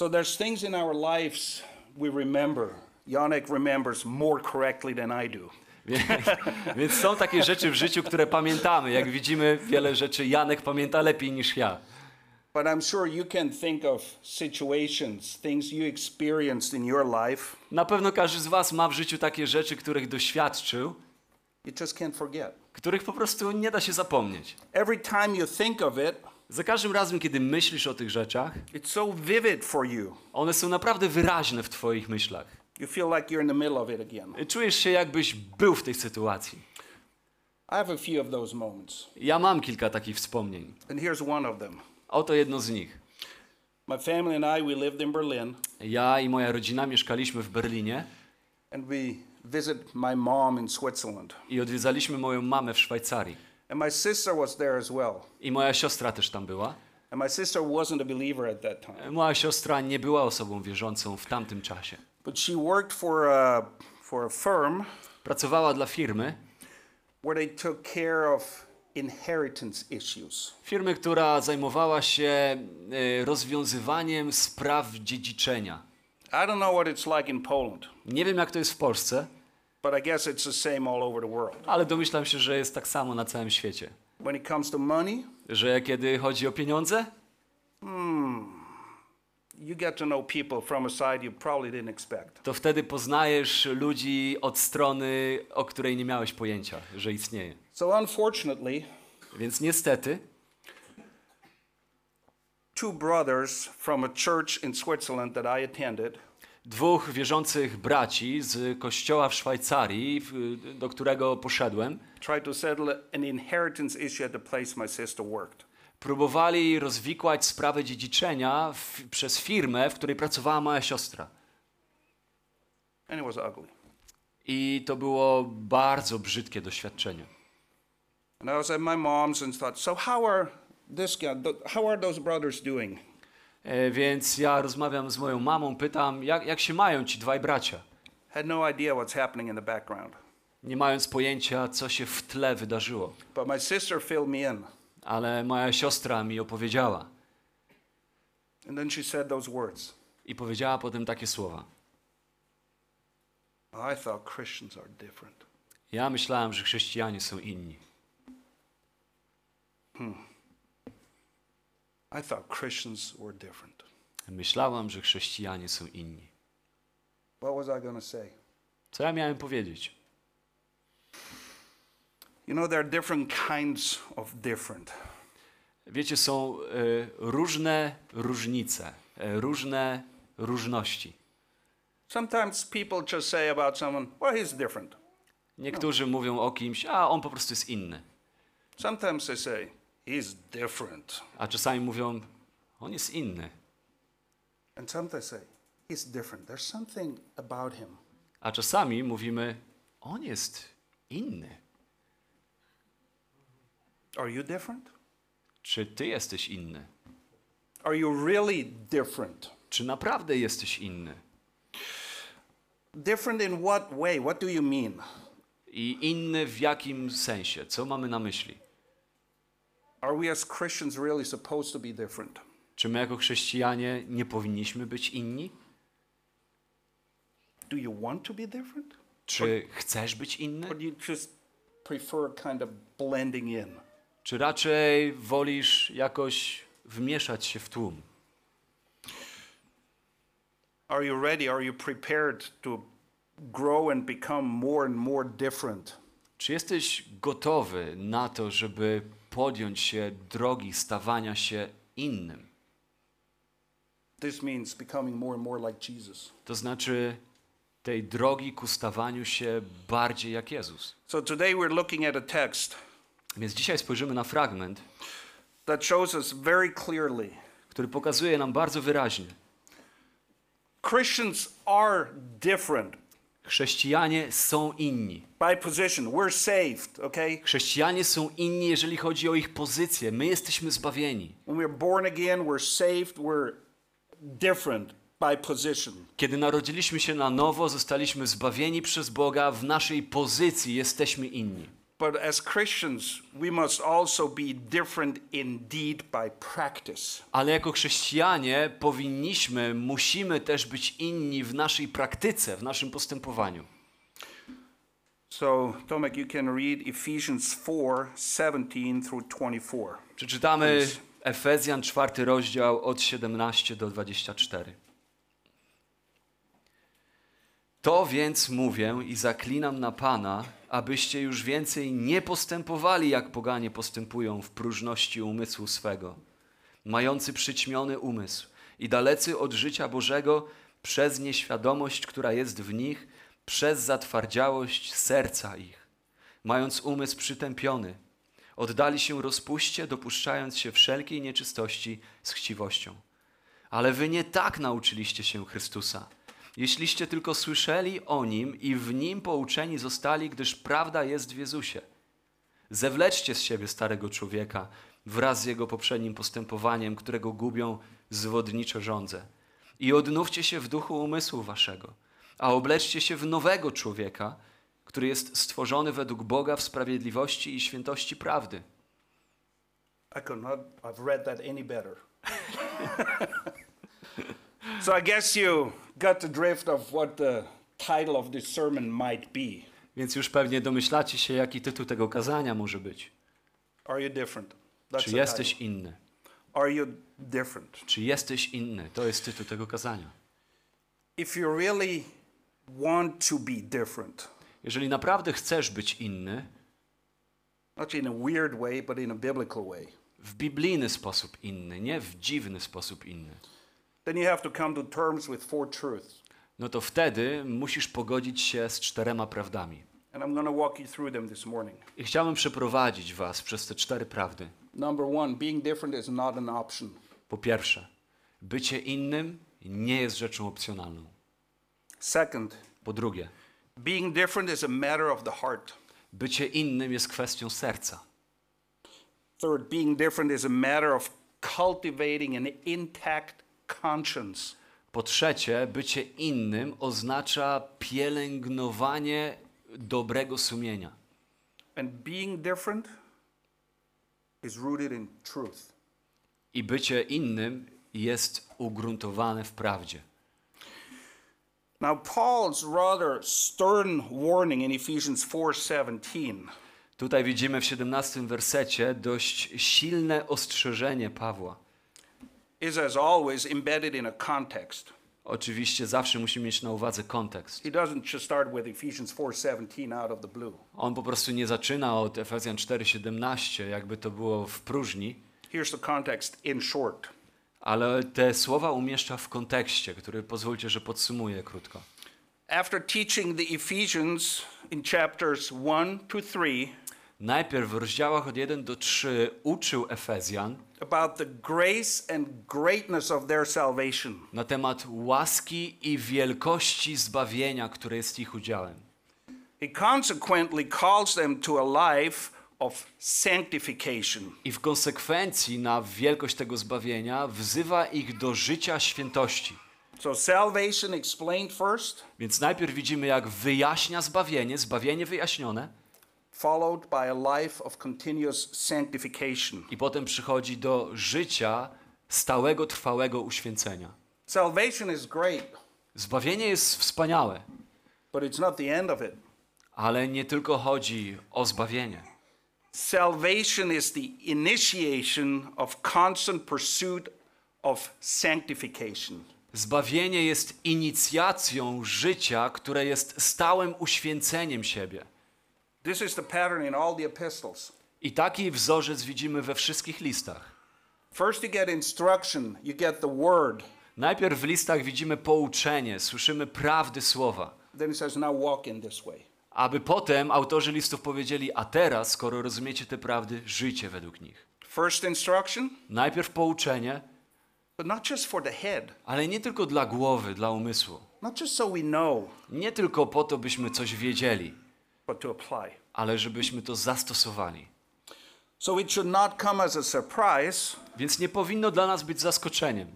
So there's things in our lives we remember. Janek remembers more correctly than I do. Więc są takie rzeczy w życiu, które pamiętamy. Jak widzimy, wiele rzeczy Janek pamięta lepiej niż ja. But I'm sure you can think of situations, things you experienced in your life, Na pewno każdy z Was ma w życiu takie rzeczy, których doświadczył, you just can't forget. których po prostu nie da się zapomnieć. Every time you think of it, Za każdym razem, kiedy myślisz o tych rzeczach, it's so vivid for you. one są naprawdę wyraźne w Twoich myślach. You feel like you're in the middle of it again. Czujesz się, jakbyś był w tej sytuacji. I have a few of those moments. Ja mam kilka takich wspomnień. And here's one of them. Oto jedno z nich. My family and I, we lived in Berlin, Ja i moja rodzina mieszkaliśmy w Berlinie and we visit my mom in Switzerland. i odwiedzaliśmy moją mamę w Szwajcarii. And my sister was there as well. I moja siostra też tam była. And my sister wasn't a believer at that time. Moja siostra nie była osobą wierzącą w tamtym czasie. But she worked for a, for a firm Pracowała dla firmy, where they took care of inheritance issues. firmy, która zajmowała się e, rozwiązywaniem spraw dziedziczenia. I don't know what it's like in Poland, Nie wiem, jak to jest w Polsce, but I guess it's the same all over the world. ale domyślam się, że jest tak samo na całym świecie. When it comes to money, Że kiedy chodzi o pieniądze, you get to know people from a side you probably didn't expect. to wtedy poznajesz ludzi od strony, o której nie miałeś pojęcia, że istnieje. So unfortunately, Więc niestety, two brothers from a church in Switzerland that I attended dwóch wierzących braci z kościoła w Szwajcarii, do którego poszedłem, próbowali rozwikłać sprawę dziedziczenia w, przez firmę, w której pracowała moja siostra. I to było bardzo brzydkie doświadczenie. And I was at my mom's and thought, so how are this guy, how are those brothers doing? E, więc ja rozmawiam z moją mamą, pytam, jak, jak się mają ci dwaj bracia? Had no idea what's happening in the background. Nie mając pojęcia, co się w tle wydarzyło. But my sister filled me in. Ale moja siostra mi opowiedziała. And then she said those words. I powiedziała potem takie słowa. I thought Christians are different. Ja myślałem, że chrześcijanie są inni. I thought Christians were different. Myślałam, że chrześcijanie są inni. What was I to say? Co ja miałem powiedzieć? You know, there are different kinds of different. Wiecie, są e, różne różnice, e, różne różności. Sometimes people just say about someone, well, he's different. Niektórzy mówią o kimś, a on po prostu jest inny. Sometimes they say, he's different. A czasami mówią, on jest inny. And sometimes say, he's different. There's something about him. A czasami mówimy, on jest inny. Are you different? Czy ty jesteś inny? Are you really different? Czy naprawdę jesteś inny? Different in what way? What do you mean? I inny w jakim sensie? Co mamy na myśli? Are we as Christians really supposed to be different? Czy my jako chrześcijanie nie powinniśmy być inni? Do you want to be different? Czy chcesz być inny? Or do you just prefer kind of blending in? Czy raczej wolisz jakoś wmieszać się w tłum? Are you ready? Are you prepared to grow and become more and more different? Czy jesteś gotowy na to, żeby podjąć się drogi stawania się innym? This means becoming more and more like Jesus. To znaczy tej drogi ku stawaniu się bardziej jak Jezus. So today we're looking at a text Więc dzisiaj spojrzymy na fragment, that shows us very clearly który pokazuje nam bardzo wyraźnie. Christians are different Chrześcijanie są inni. by position. We're saved, okay? Chrześcijanie są inni, jeżeli chodzi o ich pozycję. My jesteśmy zbawieni. When we're born again, we're saved, we're different by position. Kiedy narodziliśmy się na nowo, zostaliśmy zbawieni przez Boga, w naszej pozycji jesteśmy inni. But as Christians, we must also be different indeed by practice. Ale jako chrześcijanie powinniśmy, musimy też być inni w naszej praktyce, w naszym postępowaniu. So, Tomek, you can read Ephesians 4 17 through 24. Przeczytamy Efezjan, czwarty rozdział od 17 do 24. To więc mówię i zaklinam na Pana, abyście już więcej nie postępowali, jak poganie postępują w próżności umysłu swego, mający przyćmiony umysł i dalecy od życia Bożego przez nieświadomość, która jest w nich, przez zatwardziałość serca ich, mając umysł przytępiony, oddali się rozpuście, dopuszczając się wszelkiej nieczystości z chciwością. Ale wy nie tak nauczyliście się Chrystusa. Jeśliście tylko słyszeli o Nim i w Nim pouczeni zostali, gdyż prawda jest w Jezusie. Zewleczcie z siebie starego człowieka wraz z jego poprzednim postępowaniem, którego gubią zwodnicze żądze. I odnówcie się w duchu umysłu waszego, a obleczcie się w nowego człowieka, który jest stworzony według Boga w sprawiedliwości i świętości prawdy. I could not have read that any better. so I guess you got the drift of what the title of this sermon might be. Więc już pewnie domyślacie się, jaki tytuł tego kazania może być. Are you different? That's Czy jesteś title. inny? Are you different? Czy jesteś inny? To jest tytuł tego kazania. If you really want to be different, Jeżeli naprawdę chcesz być inny, not in a weird way, but in a biblical way, w biblijny sposób inny, nie w dziwny sposób inny, then you have to come to terms with four truths. no to wtedy musisz pogodzić się z czterema prawdami. And I'm going to walk you through them this morning. I chciałbym przeprowadzić was przez te cztery prawdy. Number one, being different is not an option. Po pierwsze, bycie innym nie jest rzeczą opcjonalną. Second, Po drugie, being different is a matter of the heart. bycie innym jest kwestią serca. Third, being different is a matter of cultivating an intact conscience. Po trzecie, bycie innym oznacza pielęgnowanie dobrego sumienia. And being different is rooted in truth. I bycie innym jest ugruntowane w prawdzie. Now, Paul's rather stern warning in Ephesians 4:17 Tutaj widzimy w 17 wersecie dość silne ostrzeżenie Pawła. Is, as always, embedded in a context. Oczywiście zawsze musimy mieć na uwadze kontekst. He doesn't just start with Ephesians 4:17 out of the blue. On po prostu nie zaczyna od Efezjan 4:17, jakby to było w próżni, Here's the context in short. ale te słowa umieszcza w kontekście, który pozwólcie, że podsumuję krótko. After teaching the Ephesians in chapters 1 to 3 Najpierw w rozdziałach od 1 do 3 uczył Efezjan about the grace and greatness of their salvation. na temat łaski i wielkości zbawienia, które jest ich udziałem. He consequently calls them to a life of sanctification. I w konsekwencji na wielkość tego zbawienia wzywa ich do życia świętości. So salvation explained first, Więc najpierw widzimy, jak wyjaśnia zbawienie, zbawienie wyjaśnione, followed by a life of continuous sanctification. i potem przychodzi do życia stałego, trwałego uświęcenia. Salvation is great, Zbawienie jest wspaniałe, but it's not the end of it. ale nie tylko chodzi o zbawienie. Salvation is the initiation of constant pursuit of sanctification. Zbawienie jest inicjacją życia, które jest stałym uświęceniem siebie. This is the pattern in all the epistles. I taki wzorzec widzimy we wszystkich listach. First, you get instruction, you get the word. Najpierw w listach widzimy pouczenie, słyszymy prawdy słowa, Then it says, now walk in this way. aby potem autorzy listów powiedzieli: A teraz, skoro rozumiecie te prawdy, żyjcie według nich. First instruction, Najpierw pouczenie, but not just for the head, ale nie tylko dla głowy, dla umysłu. not just so we know, Nie tylko po to, byśmy coś wiedzieli, but to apply. ale żebyśmy to zastosowali. So it should not come as a surprise Więc nie powinno dla nas być zaskoczeniem,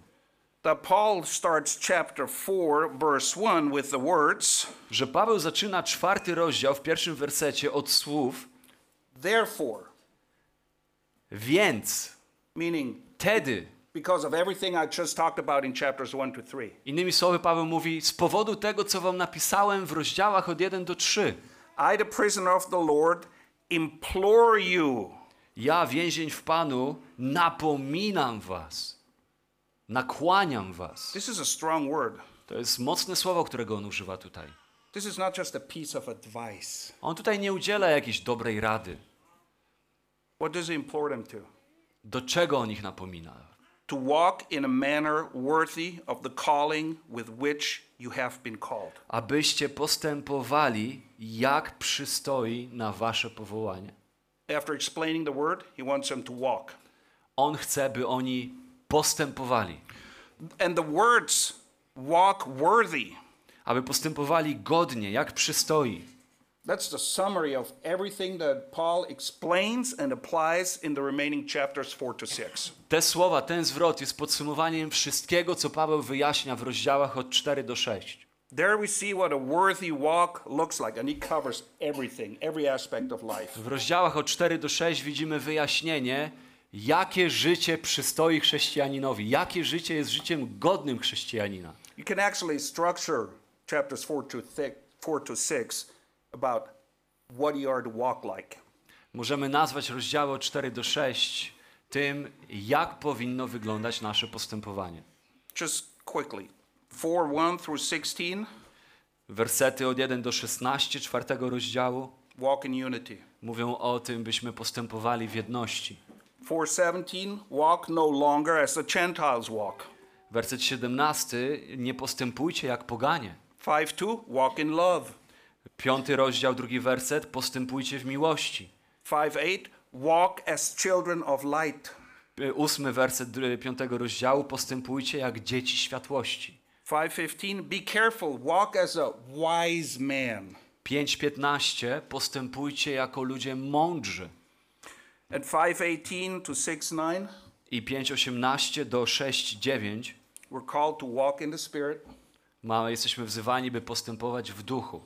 that Paul starts chapter 4, verse 1 with the words, że Paweł zaczyna czwarty rozdział w pierwszym wersecie od słów: Therefore, Więc meaning wtedy, because of everything I just talked about in chapters 1 to 3. innymi słowy Paweł mówi, z powodu tego, co wam napisałem w rozdziałach od 1 do 3, I, the prisoner of the Lord, implore you. ja, więzień w Panu, napominam was, nakłaniam was. This is a strong word. To jest mocne słowo, którego on używa tutaj. This is not just a piece of advice. On tutaj nie udziela jakiejś dobrej rady. What does he implore them to? Do czego on ich napomina? To walk in a manner worthy of the calling with which you have been called. Abyście postępowali, jak przystoi na wasze powołanie. After explaining the word, he wants them to walk. On chce, by oni postępowali. And the words walk worthy. Aby postępowali godnie, jak przystoi. That's the summary of everything that Paul explains and applies in the remaining chapters 4 to 6. Te słowa, ten zwrot jest podsumowaniem wszystkiego, co Paweł wyjaśnia w rozdziałach od 4 do 6. There we see what a worthy walk looks like, and he covers everything, every aspect of life. W rozdziałach od 4 do 6 widzimy wyjaśnienie, jakie życie przystoi chrześcijaninowi, jakie życie jest życiem godnym chrześcijanina. You can actually structure chapters 4 to, thi- 4 to 6 about what you are to walk like. Możemy nazwać rozdziały od 4 do 6 tym, jak powinno wyglądać nasze postępowanie. Just quickly 4 1 through 16, Wersety od 1 do 16 czwartego rozdziału walk in unity. mówią o tym, byśmy postępowali w jedności. 417, walk no longer as the Gentiles walk. Werset 17, nie postępujcie jak poganie. 5 2, walk in love. Piąty rozdział, drugi werset, postępujcie w miłości. 5 8, walk as children of light. Y, Ósmy werset dr- piątego rozdziału, postępujcie jak dzieci światłości. 5:15 Be careful walk as a wise man 5.15, postępujcie jako ludzie mądrzy. and 5:18 to 6:9 I 5.18 do 6.9 we're called to walk in the spirit mamy, jesteśmy wzywani, by postępować w duchu.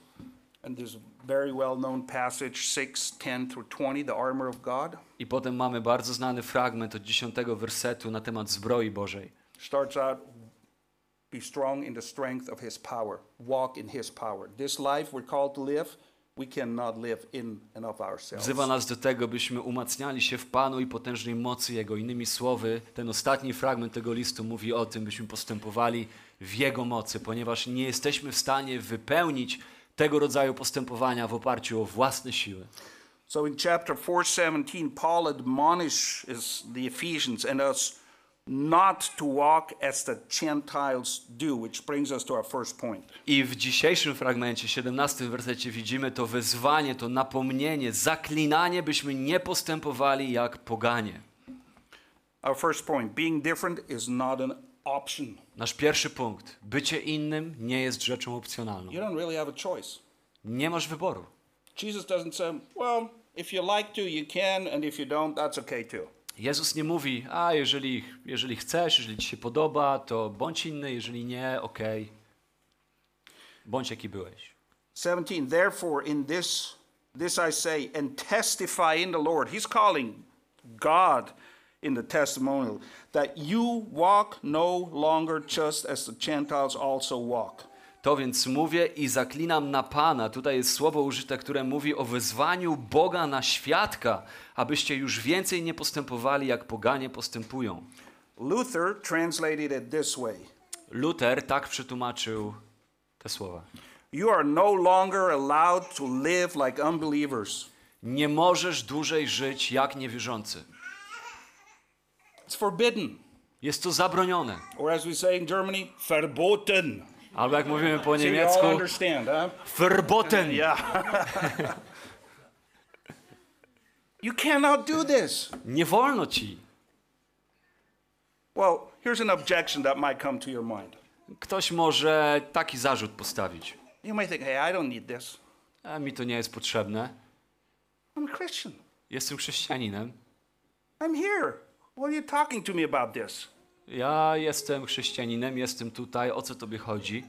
And a very well known passage 6:10 through 20 the armor of God I potem mamy bardzo znany fragment od 10 wersetu na temat zbroi Bożej. starts out be strong in the strength of his power walk in his power this life we're called to live we cannot live in and of ourselves Wzywa nas do tego, byśmy umacniali się w Panu i potężnej mocy Jego. Innymi słowy, ten ostatni fragment tego listu mówi o tym, byśmy postępowali w Jego mocy, ponieważ nie jesteśmy w stanie wypełnić tego rodzaju postępowania w oparciu o własne siły. So in chapter 4:17, Paul admonishes the Ephesians and us not to walk as the Gentiles do, which brings us to our first point. I w dzisiejszym fragmencie, 17 wersecie widzimy to wezwanie, to napomnienie, zaklinanie, byśmy nie postępowali jak poganie. Our first point, being different is not an option. Nasz pierwszy punkt. Bycie innym nie jest rzeczą opcjonalną. You don't really have a choice. Nie masz wyboru. Jesus doesn't say, well, if you like to, you can, and if you don't, that's okay too. Jezus nie mówi, a jeżeli, jeżeli chcesz, jeżeli ci się podoba, to bądź inny, jeżeli nie, okej. Bądź jaki byłeś. 17, therefore, in this, this I say, and testify in the Lord. He's calling God in the testimonial that you walk no longer just as the Gentiles also walk. To więc mówię i zaklinam na Pana. Tutaj jest słowo użyte, które mówi o wezwaniu Boga na świadka, abyście już więcej nie postępowali, jak poganie postępują. Luther translated it this way Luther tak przetłumaczył te słowa. You are no longer allowed to live like unbelievers. Nie możesz dłużej żyć jak niewierzący. It's forbidden. Jest to zabronione. Or as we say in Germany, verboten. Albo jak mówimy po niemiecku, verboten. Yeah. you cannot do this. Nie wolno ci. Well, here's an objection that might come to your mind. Ktoś może taki zarzut postawić. You may think, hey, I don't need this. A mi to nie jest potrzebne. I'm a Christian. Jestem chrześcijaninem. I'm here. What are you talking to me about this? Ja jestem chrześcijaninem, jestem tutaj. O co tobie chodzi?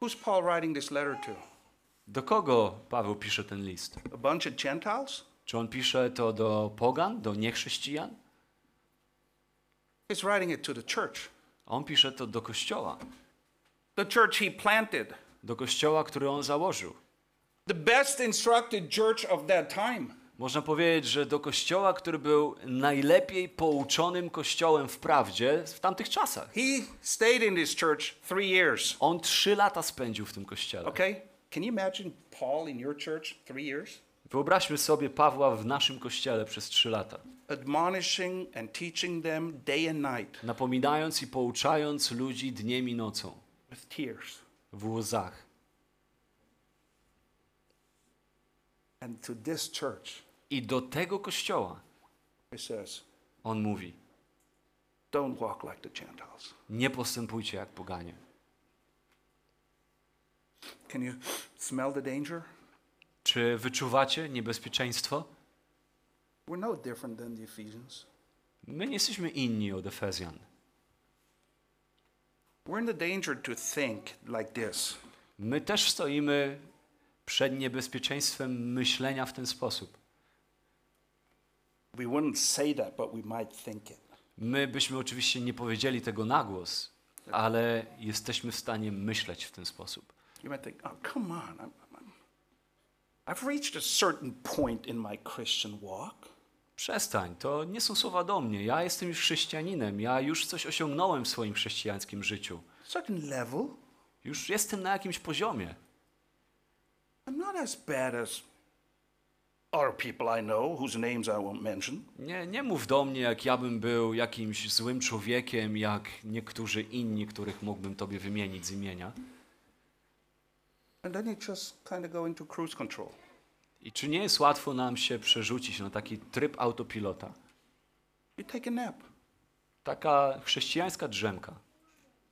Who's Paul writing this letter to? Do kogo Paweł pisze ten list? A bunch of Gentiles? Czy on pisze to do pogan, do niechrześcijan? He's writing it to the church. On pisze to do kościoła. The church he planted. Do kościoła, który on założył. The best instructed church of that time. Można powiedzieć, że do kościoła, który był najlepiej pouczonym kościołem w prawdzie w tamtych czasach. He stayed in this church three years. On trzy lata spędził w tym kościele. Okay? Can you imagine Paul in your church three years? Wyobraźmy sobie Pawła w naszym kościele przez trzy lata. Admonishing and teaching them day and night Napominając i pouczając ludzi dniem i nocą. with tears. W łzach. And to this church, I do tego kościoła on mówi. Nie postępujcie jak poganie. Czy wyczuwacie niebezpieczeństwo? No. My nie jesteśmy inni od Efezjan. My też stoimy przed niebezpieczeństwem myślenia w ten sposób. We wouldn't say that, but we might think it. My byśmy oczywiście nie powiedzieli tego na głos, ale jesteśmy w stanie myśleć w ten sposób. You might think, oh, come on. I'm, I'm, I've reached a certain point in my Christian walk. Przestań, to nie są słowa do mnie. Ja jestem już chrześcijaninem, ja już coś osiągnąłem w swoim chrześcijańskim życiu. Certain level. Już jestem na jakimś poziomie. I'm not as bad as other people I know whose names I won't mention. Nie, nie mów do mnie, jak ja bym był jakimś złym człowiekiem, jak niektórzy inni, których mógłbym tobie wymienić z imienia. And then you just kind of go into cruise control. I czy nie jest łatwo nam się przerzucić na taki tryb autopilota? You take a nap, Taka chrześcijańska drzemka,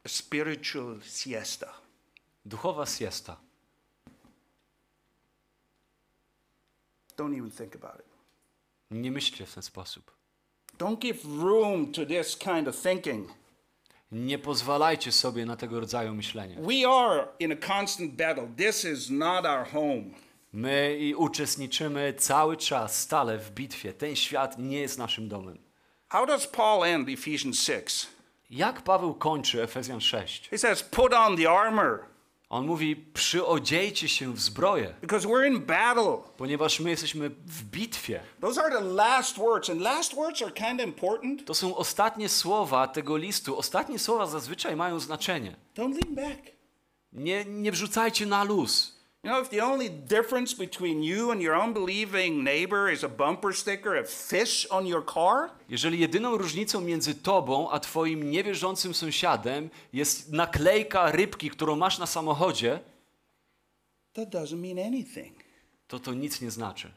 a spiritual siesta. duchowa siesta. Don't even think about it. Nie myślcie w ten sposób. Don't give room to this kind of thinking. Nie pozwalajcie sobie na tego rodzaju myślenie. We are in a constant battle. This is not our home. My i uczestniczymy cały czas, stale w bitwie. Ten świat nie jest naszym domem. How does Paul end Ephesians 6? Jak Paweł kończy Efezjan 6? He says, Put on the armor On mówi: przyodziejcie się w zbroję, because we're in battle. ponieważ my jesteśmy w bitwie. Those are the last words, and last words are kind of important. To są ostatnie słowa tego listu. Ostatnie słowa zazwyczaj mają znaczenie. Don't lean back. Nie, nie wrzucajcie na luz. You know, if the only difference between you and your unbelieving neighbor is a bumper sticker of fish on your car, Jeżeli jedyną różnicą między tobą a twoim niewierzącym sąsiadem jest naklejka rybki, którą masz na samochodzie, that doesn't mean anything. to to nic nie znaczy.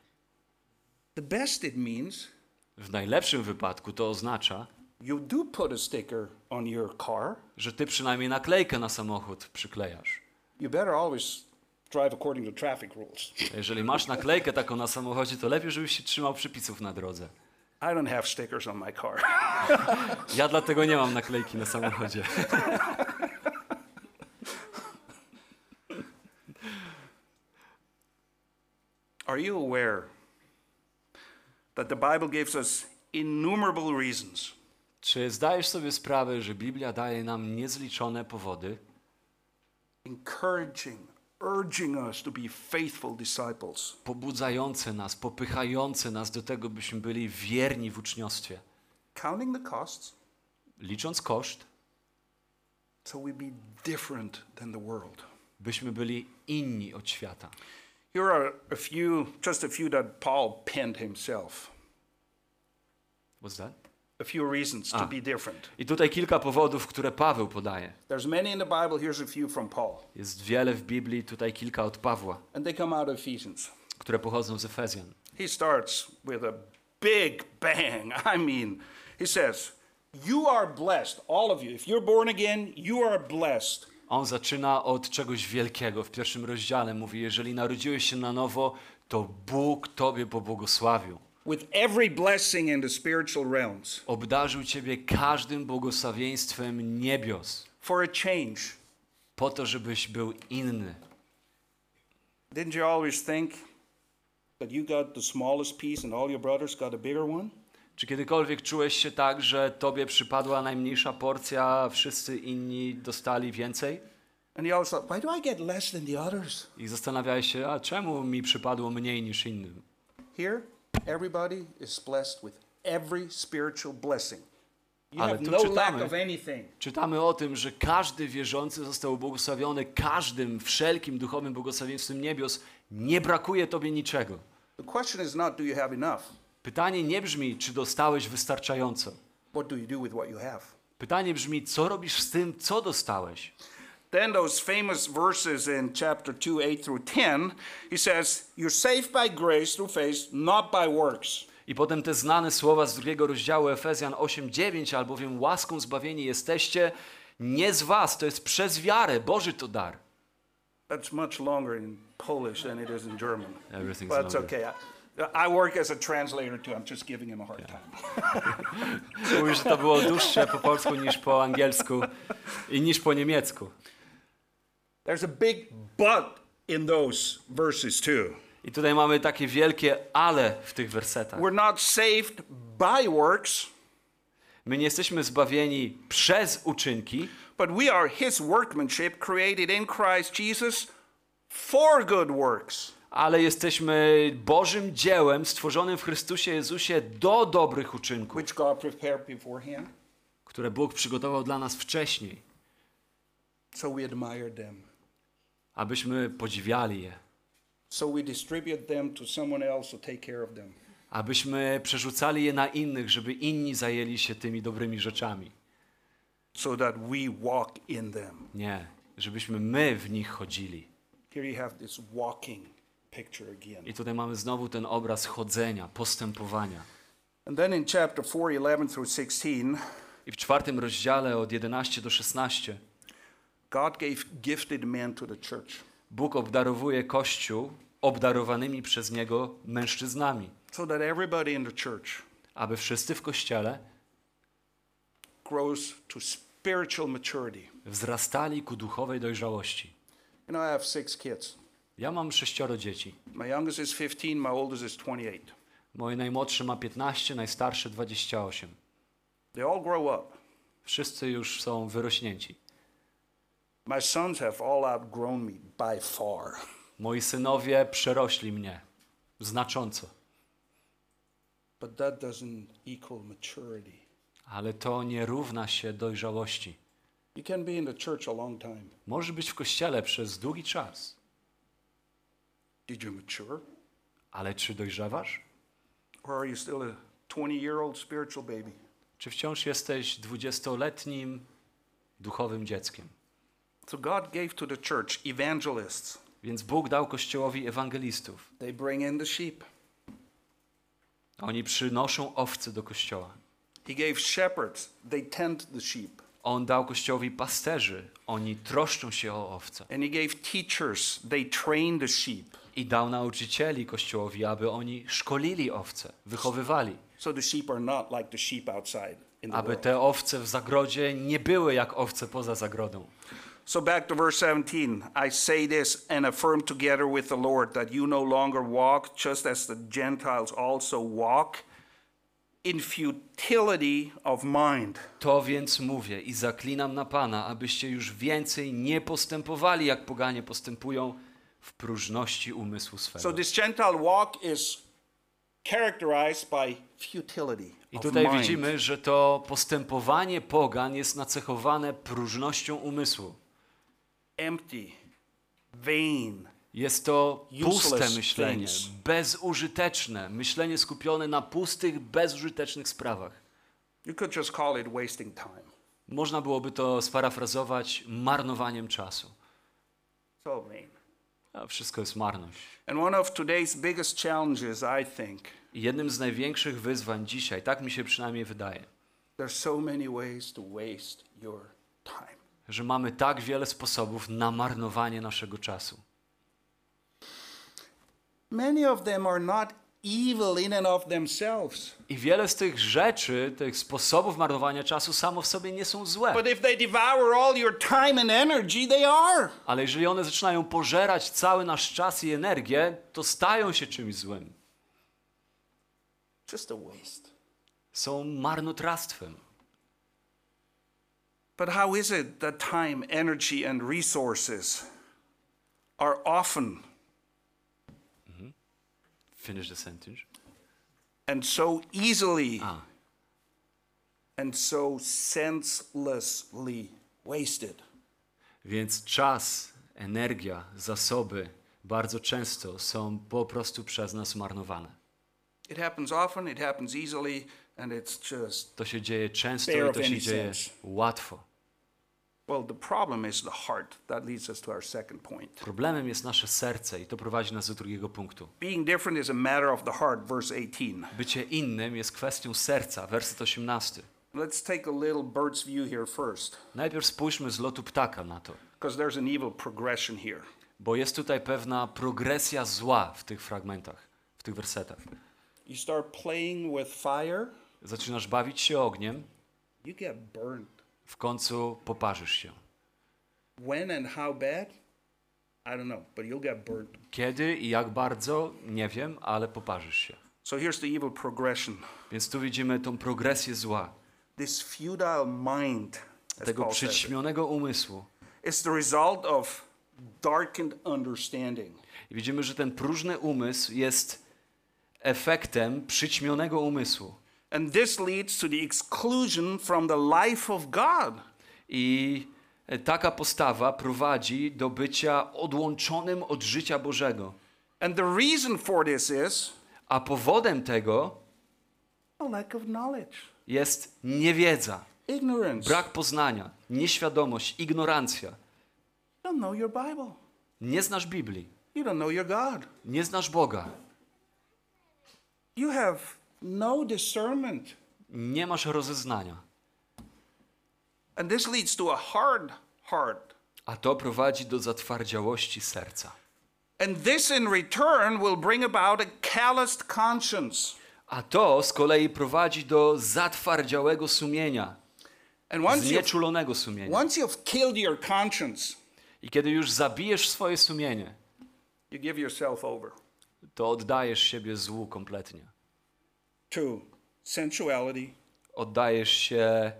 The best it means, W najlepszym wypadku to oznacza, you do put a sticker on your car. że ty przynajmniej naklejkę na samochód przyklejasz. You better always drive according to traffic rules. Jeżeli masz naklejkę taką na samochodzie, to lepiej, żebyś się trzymał przepisów na drodze. I don't have stickers on my car. Ja dlatego nie mam naklejki na samochodzie. Are you aware that the Bible gives us innumerable reasons Czy zdajesz sobie sprawę, że Biblia daje nam niezliczone powody, encouraging, urging us to be faithful disciples? pobudzające nas, popychające nas do tego, byśmy byli wierni w uczniostwie, Counting the costs licząc koszt, so we be different than the world. byśmy byli inni od świata. Here are a few, just a few that Paul penned himself. What's that? A few reasons to be different. I tutaj kilka powodów, które Paweł podaje. There's many in the Bible, here's a few from Paul. Jest wiele w Biblii, tutaj kilka od Pawła, And they come out of Ephesians. które pochodzą z Efezjan. He starts with a big bang. I mean, he says, You are blessed, all of you. If you're born again, you are blessed. On zaczyna od czegoś wielkiego. W pierwszym rozdziale mówi: Jeżeli narodziłeś się na nowo, to Bóg Tobie pobłogosławił. With every blessing in the spiritual realms Obdarzył Ciebie każdym błogosławieństwem niebios, for a change. po to, żebyś był inny. Didn't you always think that you got the smallest piece and all your brothers got a bigger one? Czy kiedykolwiek czułeś się tak, że tobie przypadła najmniejsza porcja, a wszyscy inni dostali więcej? And you always thought, why do I get less than the others? I zastanawiałeś się, a czemu mi przypadło mniej niż innym? Here, everybody is blessed with every spiritual blessing. You Ale tu no lack czytamy- of anything. Czytamy o tym, że każdy wierzący został błogosławiony każdym wszelkim duchowym błogosławieństwem niebios. Nie brakuje tobie niczego. The question is not, do you have enough? Pytanie nie brzmi, czy dostałeś wystarczająco. What do you do with what you have? Pytanie brzmi, co robisz z tym, co dostałeś? Then those famous verses in chapter 2, 8 through 10, he says, You're saved by grace through faith, not by works. I potem te znane słowa z drugiego rozdziału Efezjan 8:9, albowiem łaską zbawieni jesteście nie z was, to jest przez wiarę, Boży to dar. That's much longer in Polish than it is in German. Everything's But longer. okay. I, work as a translator too. I'm just giving him a hard time. Mówił, że to było dłuższe po polsku niż po angielsku i niż po niemiecku. There's a big but in those verses too. I tutaj mamy takie wielkie ale w tych wersetach. We're not saved by works, My nie jesteśmy zbawieni przez uczynki, but we are his workmanship created in Christ Jesus for good works. ale jesteśmy Bożym dziełem stworzonym w Chrystusie Jezusie do dobrych uczynków, which God prepared beforehand. które Bóg przygotował dla nas wcześniej, So we admire them. Abyśmy podziwiali je, So we distribute them to someone else to take care of them. abyśmy przerzucali je na innych, żeby inni zajęli się tymi dobrymi rzeczami. So that we walk in them. Nie, żebyśmy my w nich chodzili. Here you have this walking picture again. I tutaj mamy znowu ten obraz chodzenia, postępowania. And then in chapter 4, 11 through 16, I w czwartym rozdziale od 11 do 16 God gave gifted men to the church Bóg obdarowuje Kościół obdarowanymi przez Niego mężczyznami, so that everybody in the church aby wszyscy w Kościele grows to spiritual maturity. wzrastali ku duchowej dojrzałości. You know, I have six kids. Ja mam sześcioro dzieci. My youngest is 15, my oldest is 28. Moje najmłodsze ma 15, najstarsze 28. They all grow up. Wszyscy już są wyrośnięci. My sons have all outgrown me by far. Moi synowie przerośli mnie znacząco, But that doesn't equal maturity. ale to nie równa się dojrzałości. You can be in the church a long time. Możesz być w kościele przez długi czas, Did you mature? ale czy dojrzewasz? Or are you still a 20 year old spiritual baby? Czy wciąż jesteś dwudziestoletnim duchowym dzieckiem? So God gave to the church evangelists. Więc Bóg dał Kościołowi ewangelistów. They bring in the sheep. Oni przynoszą owce do Kościoła. He gave shepherds. They tend the sheep. On dał Kościołowi pasterzy. Oni troszczą się o owce. And he gave teachers. They train the sheep. I dał nauczycieli Kościołowi, aby oni szkolili owce, wychowywali. So the sheep are not like the sheep outside Aby te owce w zagrodzie nie były jak owce poza zagrodą. So back to verse 17. I say this and affirm together with the Lord that you no longer walk just as the Gentiles also walk in futility of mind. To więc mówię i zaklinam na Pana, abyście już więcej nie postępowali, jak poganie postępują w próżności umysłu swego. So this Gentile walk is characterized by futility I tutaj widzimy, że to postępowanie pogan jest nacechowane próżnością umysłu. Empty, vain, Jest to puste myślenie, things. bezużyteczne, myślenie skupione na pustych, bezużytecznych sprawach. you could just call it wasting time. Można byłoby to sparafrazować marnowaniem czasu. All vain. A wszystko jest marność. And one of today's biggest challenges, I think, jednym z największych wyzwań dzisiaj, tak mi się przynajmniej wydaje, there's so many ways to waste your time. Że mamy tak wiele sposobów na marnowanie naszego czasu. Many of them are not evil in and of themselves. I wiele z tych rzeczy, tych sposobów marnowania czasu samo w sobie nie są złe. But if they devour all your time and energy, they are. Ale jeżeli one zaczynają pożerać cały nasz czas i energię, to stają się czymś złym. Just a waste. Są marnotrawstwem. But how is it that time, energy, and resources are often mm-hmm. Finish the sentence. and so easily A, and so senselessly wasted? więc czas, energia, zasoby bardzo często są po prostu przez nas marnowane. It happens often, it happens easily, and it's just, To się dzieje często i to się dzieje łatwo. Well, the problem is the heart. That leads us to our second point. Problemem jest nasze serce i to prowadzi nas do drugiego punktu. Being different is a matter of the heart, verse 18. Bycie innym jest kwestią serca, werset 18. Let's take a little bird's view here first, Najpierw spójrzmy z lotu ptaka na to, because there's an evil progression here. bo jest tutaj pewna progresja zła w tych fragmentach, w tych wersetach. You start playing with fire, Zaczynasz bawić się ogniem, you get burned. W końcu poparzysz się. When and how bad? I don't know, but you'll get burned. Kiedy i jak bardzo, nie wiem, ale poparzysz się. So here's the evil progression Więc tu widzimy tą progresję zła, this futile mind, tego przyćmionego umysłu. is the result of darkened understanding. I widzimy, że ten próżny umysł jest efektem przyćmionego umysłu. And this leads to the exclusion from the life of God. I taka postawa prowadzi do bycia odłączonym od życia Bożego. And the reason for this is A powodem tego lack of knowledge, jest niewiedza, ignorance. brak poznania, nieświadomość, ignorancja. You don't know your Bible. Nie znasz Biblii, You don't know your God. nie znasz Boga, You have no discernment. nie masz rozeznania. And this leads to a hard heart. A to prowadzi do zatwardziałości serca. And this in return will bring about a calloused conscience. A to z kolei prowadzi do zatwardziałego sumienia, znieczulonego sumienia. once you've killed your conscience, I kiedy już zabijesz swoje sumienie, you give yourself over to oddajesz siebie złu kompletnie. To sensuality, Oddajesz się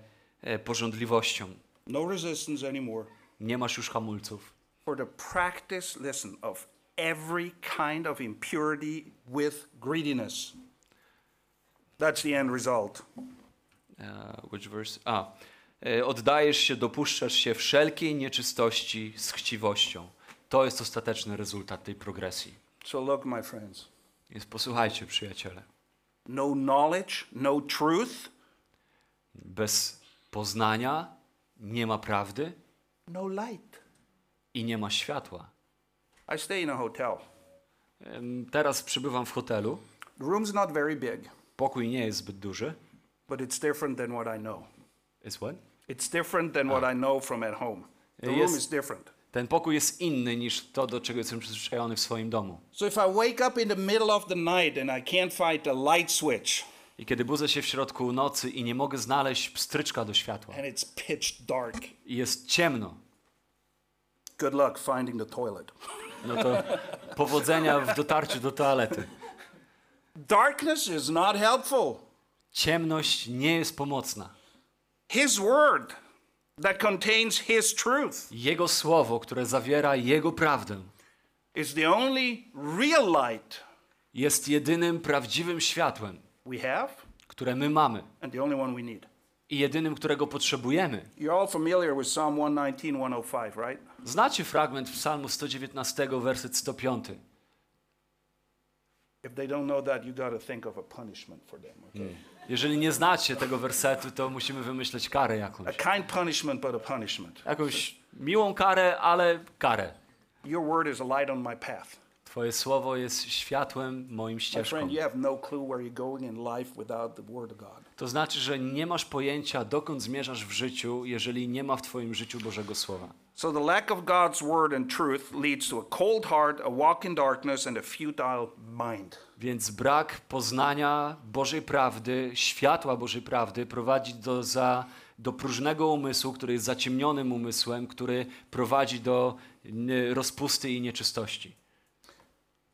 e, porządliwościom. no resistance anymore, Nie masz już hamulców. for the practice, listen, of every kind of impurity with greediness. That's the end result. E, which verse? A. E, Oddajesz się, dopuszczasz się wszelkiej nieczystości z chciwością. To jest ostateczny rezultat tej progresji. So, look, my friends Więc posłuchajcie, przyjaciele. No knowledge, no truth, Bez poznania nie ma prawdy no light. i nie ma światła. I stay in a hotel. Teraz przybywam w hotelu. The room's not very big, Pokój nie jest zbyt duży. but it's different than what I know. Is what? It's different than what I know from at home. The Yes. room is different. Ten pokój jest inny niż to, do czego jestem przyzwyczajony w swoim domu. So if I wake up in the middle of the night and I can't find the light switch I kiedy budzę się w środku nocy i nie mogę znaleźć pstryczka do światła and it's pitch dark, i jest ciemno, good luck finding the toilet. no to powodzenia w dotarciu do toalety. Darkness is not helpful. Ciemność nie jest pomocna. His word that contains His truth Jego słowo, które zawiera Jego prawdę, is the only real light jest jedynym prawdziwym światłem, we have które my mamy and the only one we need. i jedynym, którego potrzebujemy. You're all familiar with Psalm 119, 105, right? Znacie fragment Psalmu 119, werset 105. If they don't know that, you got to think of a punishment for them, okay? Jeżeli nie znacie tego wersetu, to musimy wymyśleć karę A jakąś. kind punishment, but a punishment. Jakąś miłą karę, ale karę. Your word is a light on my path. Twoje słowo jest światłem moim My ścieżką. friend, you have no clue where you're going in life without the word of God. To znaczy, że nie masz pojęcia, dokąd zmierzasz w życiu, jeżeli nie ma w Twoim życiu Bożego Słowa. So the lack of God's word and truth leads to a cold heart, a walk in darkness, and a futile mind. Więc brak poznania Bożej prawdy, światła Bożej prawdy prowadzi do, za, do próżnego umysłu, który jest zaciemnionym umysłem, który prowadzi do rozpusty i nieczystości.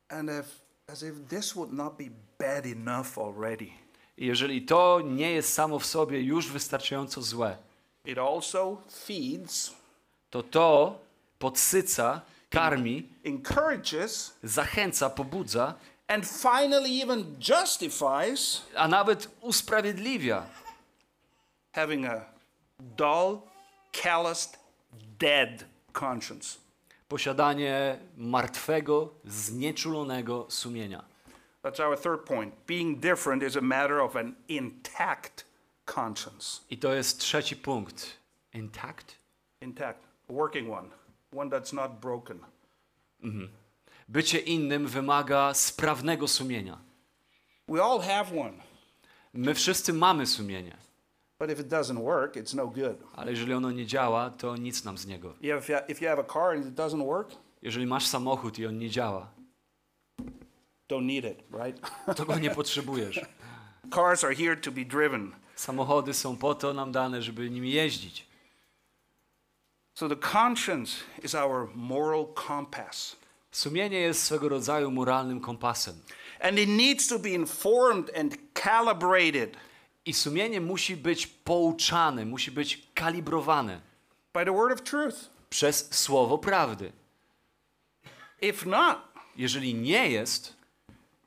And if, as if this would not be bad enough already, I jeżeli to nie jest samo w sobie już wystarczająco złe, it also feeds, to to podsyca, karmi, encourages, zachęca, pobudza, and finally even justifies a nawet usprawiedliwia having a dull, calloused, dead conscience. posiadanie martwego, znieczulonego sumienia. That's our third point. Being different is a matter of an intact conscience. I to jest trzeci punkt. Intact? Intact, a working one, one that's not broken. Bycie innym wymaga sprawnego sumienia. We all have one, My wszyscy mamy sumienie, but if it doesn't work, it's no good. ale jeżeli ono nie działa, to nic nam z niego. If you have a car and it doesn't work, Jeżeli masz samochód i on nie działa, don't need it, right? to go nie potrzebujesz. Cars are here to be driven. Samochody są po to nam dane, żeby nimi jeździć. So the conscience is our moral compass. Sumienie jest swego rodzaju moralnym kompasem. And it needs to be informed and calibrated I sumienie musi być pouczane, musi być kalibrowane by the word of truth. przez słowo prawdy. If not, Jeżeli nie jest,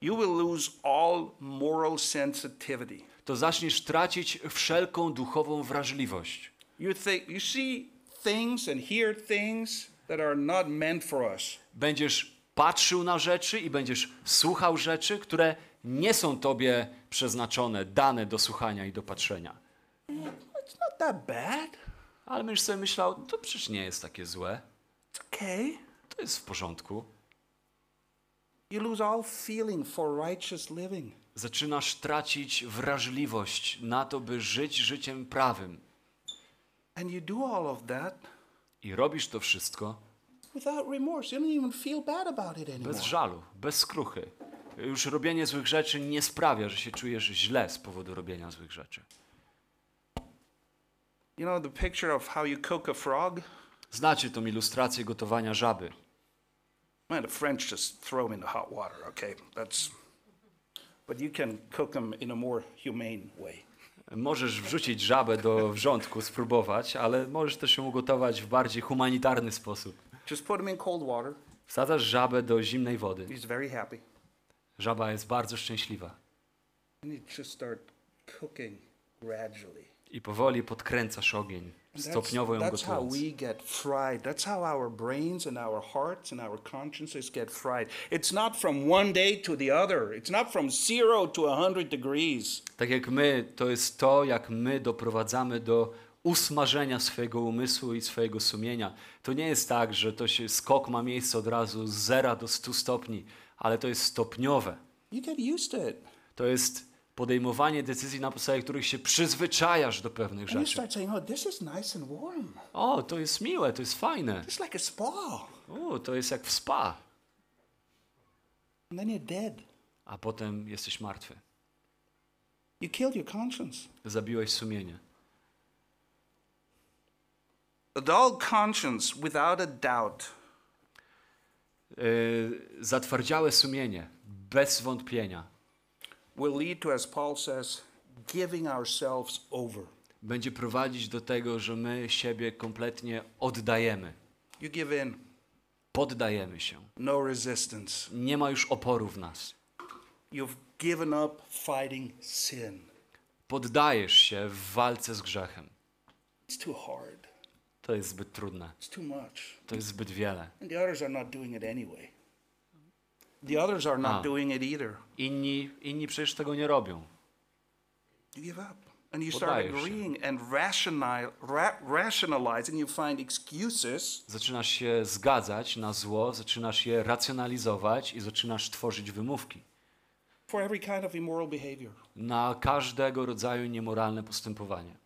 you will lose all moral sensitivity. to zaczniesz tracić wszelką duchową wrażliwość. You think you see things and hear things that are not meant for us. Będziesz patrzył na rzeczy i będziesz słuchał rzeczy, które nie są tobie przeznaczone, dane do słuchania i do patrzenia. It's not that bad. Ale będziesz sobie myślał, to przecież nie jest takie złe, It's okay. to jest w porządku. You lose all feeling for righteous living. Zaczynasz tracić wrażliwość na to, by żyć życiem prawym. And you do all of that I robisz to wszystko without remorse. You don't even feel bad about it anymore. bez żalu, bez skruchy. Już robienie złych rzeczy nie sprawia, że się czujesz źle z powodu robienia złych rzeczy. You know the picture of how you cook a frog? Znacie tą ilustrację gotowania żaby. Man, the French just throw them in the hot water, okay? That's but you can cook them in a more humane way. Możesz wrzucić żabę do wrzątku, spróbować, ale możesz też ją ugotować w bardziej humanitarny sposób. Just put them in cold water. Wsadzasz żabę do zimnej wody. He's very happy. Żaba jest bardzo szczęśliwa And you just start cooking gradually. i powoli podkręcasz ogień, stopniowo ją that's how gotując. we get fried. That's how our brains and our hearts and our consciences get fried. It's not from one day to the other. It's not from zero to a hundred degrees. Tak jak my, to jest to, jak my doprowadzamy do usmażenia swojego umysłu i swojego sumienia. To nie jest tak, że to się skok ma miejsce od razu z zera do 100 stopni, ale to jest stopniowe. You get used to it. To jest podejmowanie decyzji, na podstawie których się przyzwyczajasz do pewnych And you rzeczy. start saying, oh, this is nice and warm. O, to jest miłe, to jest fajne. It's like a spa. O, to jest jak w spa. And then you're dead. A potem jesteś martwy. You killed your conscience. Zabiłeś sumienie. A dull conscience, without a doubt, Yy, zatwardziałe sumienie, bez wątpienia, will lead to, as Paul says, giving ourselves over. będzie prowadzić do tego, że my siebie kompletnie oddajemy. You give in, Poddajemy się. no resistance. Nie ma już oporu w nas. You've given up fighting sin. Poddajesz się w walce z grzechem. It's too hard. To jest zbyt trudne. It's too much. To jest zbyt wiele. And the others are not doing it anyway. The others are not doing it either. Inni, inni przecież tego nie robią. You give up. And you start Poddajesz się. agreeing and rationali- ra- rationalize, and you find excuses Zaczynasz się zgadzać na zło, zaczynasz je racjonalizować i zaczynasz tworzyć wymówki. for every kind of immoral behavior. na każdego rodzaju niemoralne postępowanie.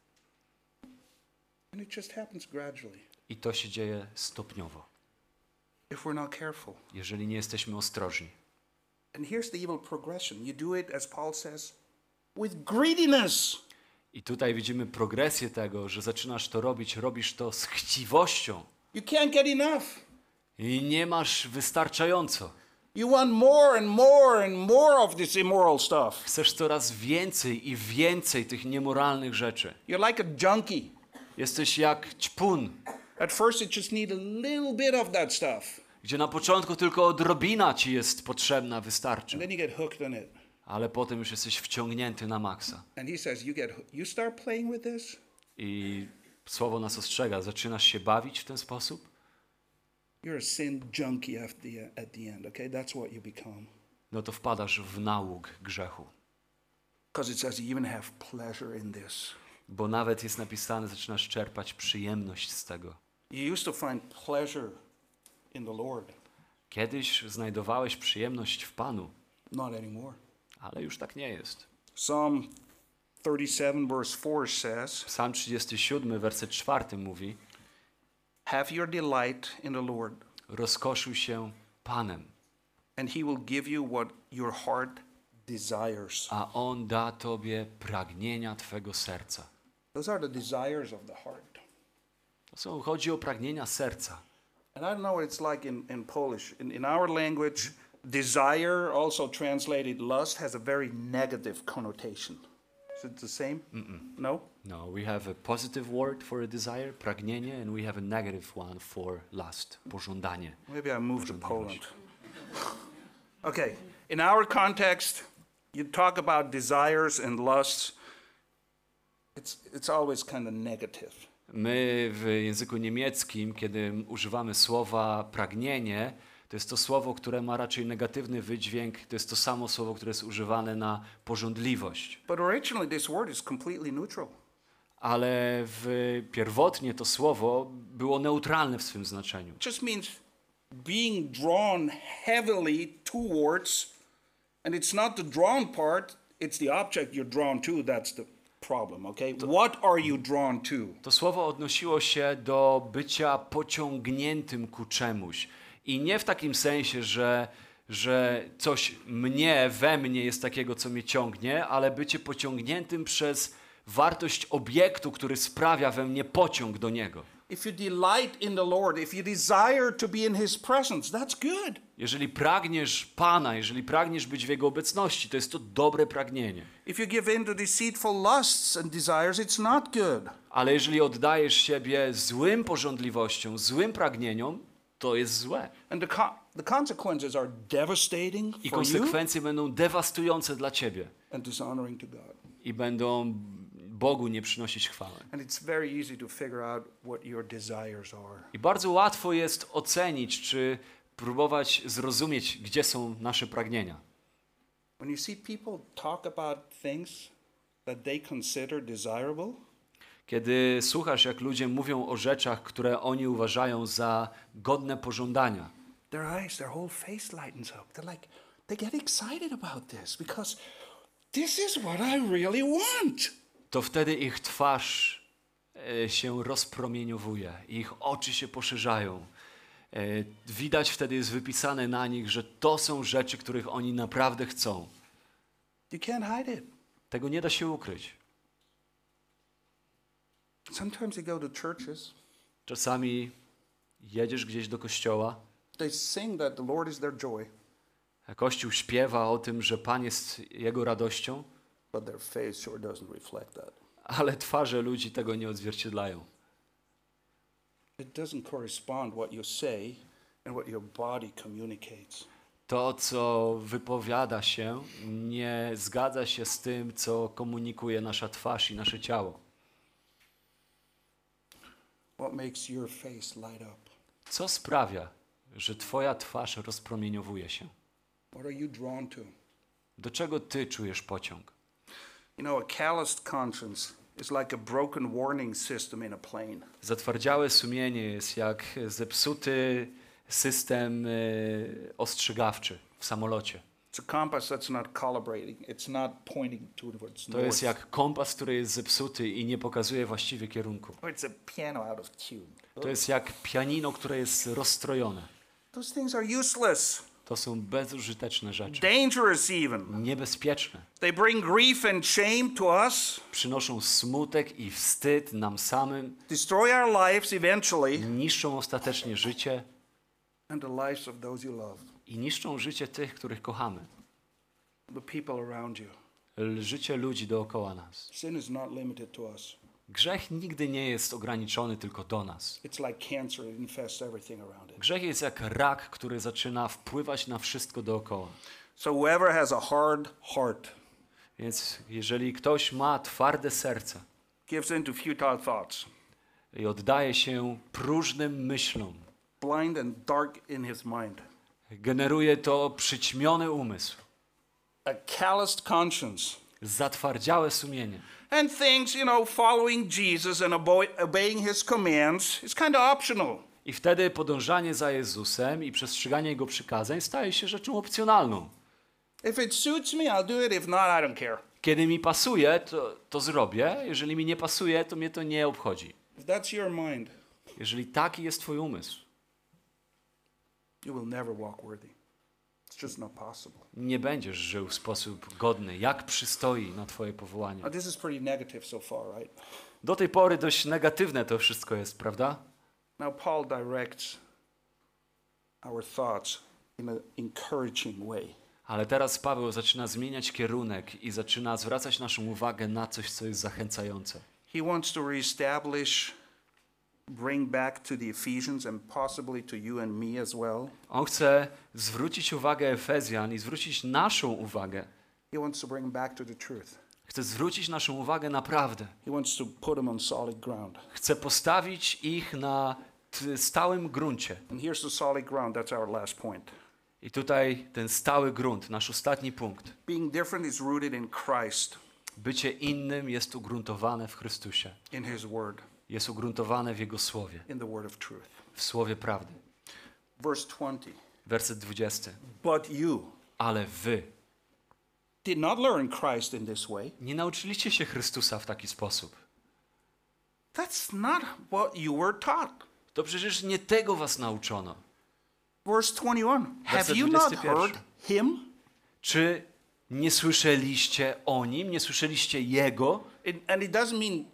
And it just happens gradually I to się dzieje stopniowo, if we're not careful. jeżeli nie jesteśmy ostrożni. And here's the evil progression you do it, as Paul says, with greediness. I tutaj widzimy progresję tego, że zaczynasz to robić, robisz to z chciwością You can't get enough. i nie masz wystarczająco. You want more and more and more of this immoral stuff. Chcesz coraz więcej i więcej tych niemoralnych rzeczy. You're like a junkie. Jesteś jak ćpun, At first, it just need a little bit of that stuff, gdzie na początku tylko odrobina ci jest potrzebna, and wystarczy. then you get hooked on it. Ale potem już jesteś wciągnięty na maksa. And he says, you get you start playing with this, I słowo nas ostrzega, zaczynasz się bawić w ten sposób, you're a sin junkie at the at the end. Okay, that's what you become. no to wpadasz w nałóg grzechu. Because it says you even have pleasure in this. Bo nawet jest napisane, zaczynasz czerpać przyjemność z tego. You used to find pleasure in the Lord, Kiedyś znajdowałeś przyjemność w Panu, not anymore. ale już tak nie jest. Psalm 37, verse 4 says, Psalm 37, werset 4 mówi: Have your delight in the Lord, Rozkoszuj się Panem, and he will give you what your heart desires. a On da tobie pragnienia twego serca. Those are the desires of the heart. To są, chodzi o pragnienia serca. And I don't know what it's like in, in Polish. In, in our language, desire, also translated lust, has a very negative connotation. Is it the same? No? No, we have a positive word for a desire, pragnienie, and we have a negative one for lust, pożądanie. Maybe I moved to Poland. okay, in our context, you talk about desires and lusts, it's, it's always kind of negative. My w języku niemieckim, kiedy używamy słowa pragnienie, to jest to słowo, które ma raczej negatywny wydźwięk. To jest to samo słowo, które jest używane na pożądliwość. But originally, this word is completely neutral. Ale w, pierwotnie to słowo było neutralne w swym znaczeniu. Just means being drawn heavily towards, and it's not the drawn part, it's the object you're drawn to that's the problem, okay? What are you drawn to? To słowo odnosiło się do bycia pociągniętym ku czemuś. I nie w takim sensie, że, że coś mnie, we mnie jest takiego, co mnie ciągnie, ale bycie pociągniętym przez wartość obiektu, który sprawia we mnie pociąg do niego. If you delight in the Lord, if you desire to be in His presence, that's good. Jeżeli pragniesz Pana, jeżeli pragniesz być w Jego obecności, to jest to dobre pragnienie. If you give in to deceitful lusts and desires, it's not good. Ale jeżeli oddajesz siebie złym pożądliwościom, złym pragnieniom, to jest złe. And the, co- the consequences are devastating I for you konsekwencje będą dewastujące dla ciebie and dishonoring to God. i będą Bogu nie przynosić chwały. I bardzo łatwo jest ocenić, czy próbować zrozumieć, gdzie są nasze pragnienia. When you see people talk about things that they consider desirable, Kiedy słuchasz, jak ludzie mówią o rzeczach, które oni uważają za godne pożądania, their eyes, their whole face lightens up. They're like, they get excited about this because this is what I really want. To wtedy ich twarz e, się rozpromieniowuje, ich oczy się poszerzają. E, Widać wtedy jest wypisane na nich, że to są rzeczy, których oni naprawdę chcą. You can't hide it. Tego nie da się ukryć. Sometimes you go to churches, Czasami jedziesz gdzieś do kościoła, they sing that the Lord is their joy, kościół śpiewa o tym, że Pan jest jego radością, but their face sure doesn't reflect that. ale twarze ludzi tego nie odzwierciedlają. It doesn't correspond what you say and what your body communicates. To, co wypowiada się, nie zgadza się z tym, co komunikuje nasza twarz i nasze ciało. What makes your face light up? Co sprawia, że Twoja twarz rozpromieniowuje się? What are you drawn to? Do czego Ty czujesz pociąg? You know, a calloused conscience is like a broken warning system in a plane. Zatwardziałe sumienie jest jak zepsuty system e, ostrzegawczy w samolocie. It's a compass that's not calibrating. It's not pointing towards To jest jak kompas, który jest zepsuty i nie pokazuje właściwie kierunku. Or it's a piano out of tune. To jest jak pianino, które jest rozstrojone. Those things are useless, To są bezużyteczne rzeczy. dangerous even. Niebezpieczne. They bring grief and shame to us, Przynoszą smutek i wstyd nam samym, destroy our lives eventually, niszczą ostatecznie życie and the lives of those you love, i niszczą życie tych, których kochamy. the people around you. Życie ludzi dookoła nas. Sin is not limited to us. Grzech nigdy nie jest ograniczony tylko do nas. Grzech jest jak rak, który zaczyna wpływać na wszystko dookoła. So whoever has a hard heart Więc jeżeli ktoś ma twarde serce gives in to futile thoughts, i oddaje się próżnym myślom, blind and dark in his mind, generuje to przyćmiony umysł, a calloused conscience, zatwardziałe sumienie. and thinks, you know, following Jesus and obeying his commands is kind of optional. I wtedy podążanie za Jezusem i przestrzeganie Jego przykazań staje się rzeczą opcjonalną. If it suits me, I'll do it. If not, I don't care. Kiedy mi pasuje, to, to zrobię. Jeżeli mi nie pasuje, to mnie to nie obchodzi. If that's your mind, Jeżeli taki jest Twój umysł, you will never walk worthy. It's just not possible. nie będziesz żył w sposób godny, jak przystoi na Twoje powołanie. Now, this is pretty negative so far, right? Do tej pory dość negatywne to wszystko jest, prawda? Now, Paul directs our thoughts in an encouraging way. Ale teraz Paweł zaczyna zmieniać kierunek i zaczyna zwracać naszą uwagę na coś, co jest zachęcające. He wants to reestablish, bring back to the Ephesians and possibly to you and me as well. On chce zwrócić uwagę Efezjan i zwrócić naszą uwagę. He wants to bring back to the truth. Chce zwrócić naszą uwagę na prawdę. He wants to put them on solid ground. Chce postawić ich na stałym gruncie. And here's the solid ground. That's our last point. I tutaj ten stały grunt, nasz ostatni punkt. Being different is rooted in Christ, Bycie innym jest ugruntowane w Chrystusie. in His Word, Jest ugruntowane w Jego słowie, w słowie prawdy. Verse 20. Werset 20. But you Ale wy did not learn Christ in this way. nie nauczyliście się Chrystusa w taki sposób. That's not what you were taught. To przecież nie tego was nauczono. Verse 21. Have you not 21. heard Him? Czy nie słyszeliście o nim, nie słyszeliście jego? It, and it doesn't mean,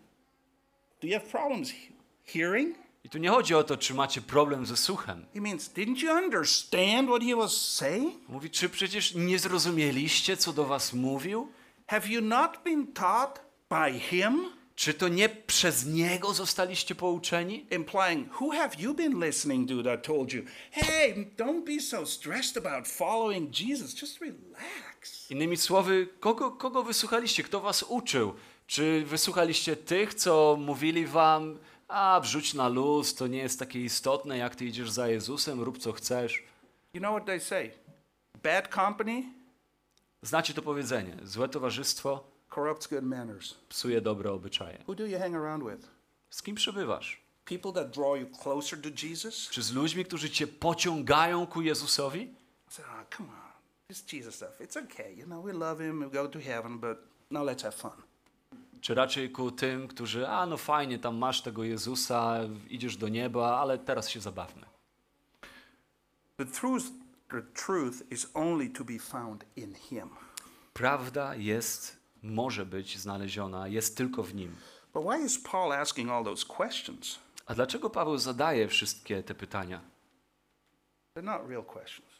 do you have problems he- hearing? I tu nie chodzi o to, czy macie problem ze słuchem. He means, didn't you understand what He was saying? Mówi, czy przecież nie zrozumieliście, co do was mówił? Have you not been taught by Him? Czy to nie przez niego zostaliście pouczeni? Implying, who have you been listening to that told you, hey, don't be so stressed about following Jesus, just relax? Innymi słowy, kogo, kogo wysłuchaliście? Kto was uczył? Czy wysłuchaliście tych, co mówili wam, a wrzuć na luz, to nie jest takie istotne, jak ty idziesz za Jezusem, rób co chcesz? You know what they say? Bad company Znacie to powiedzenie, złe towarzystwo corrupts good manners. psuje dobre obyczaje. Who do you hang around with? Z kim przebywasz? People that draw you closer to Jesus? Czy z ludźmi, którzy cię pociągają ku Jezusowi? Oh, come on, this Jesus stuff, it's okay. You know, we love Him, we go to heaven, but now let's have fun. Czy raczej ku tym, którzy, a no fajnie, tam masz tego Jezusa, idziesz do nieba, ale teraz się zabawmy. The truth, the truth is only to be found in Him. Prawda jest, może być znaleziona, jest tylko w Nim. But why is Paul asking all those questions? A dlaczego Paweł zadaje wszystkie te pytania? They're not real questions.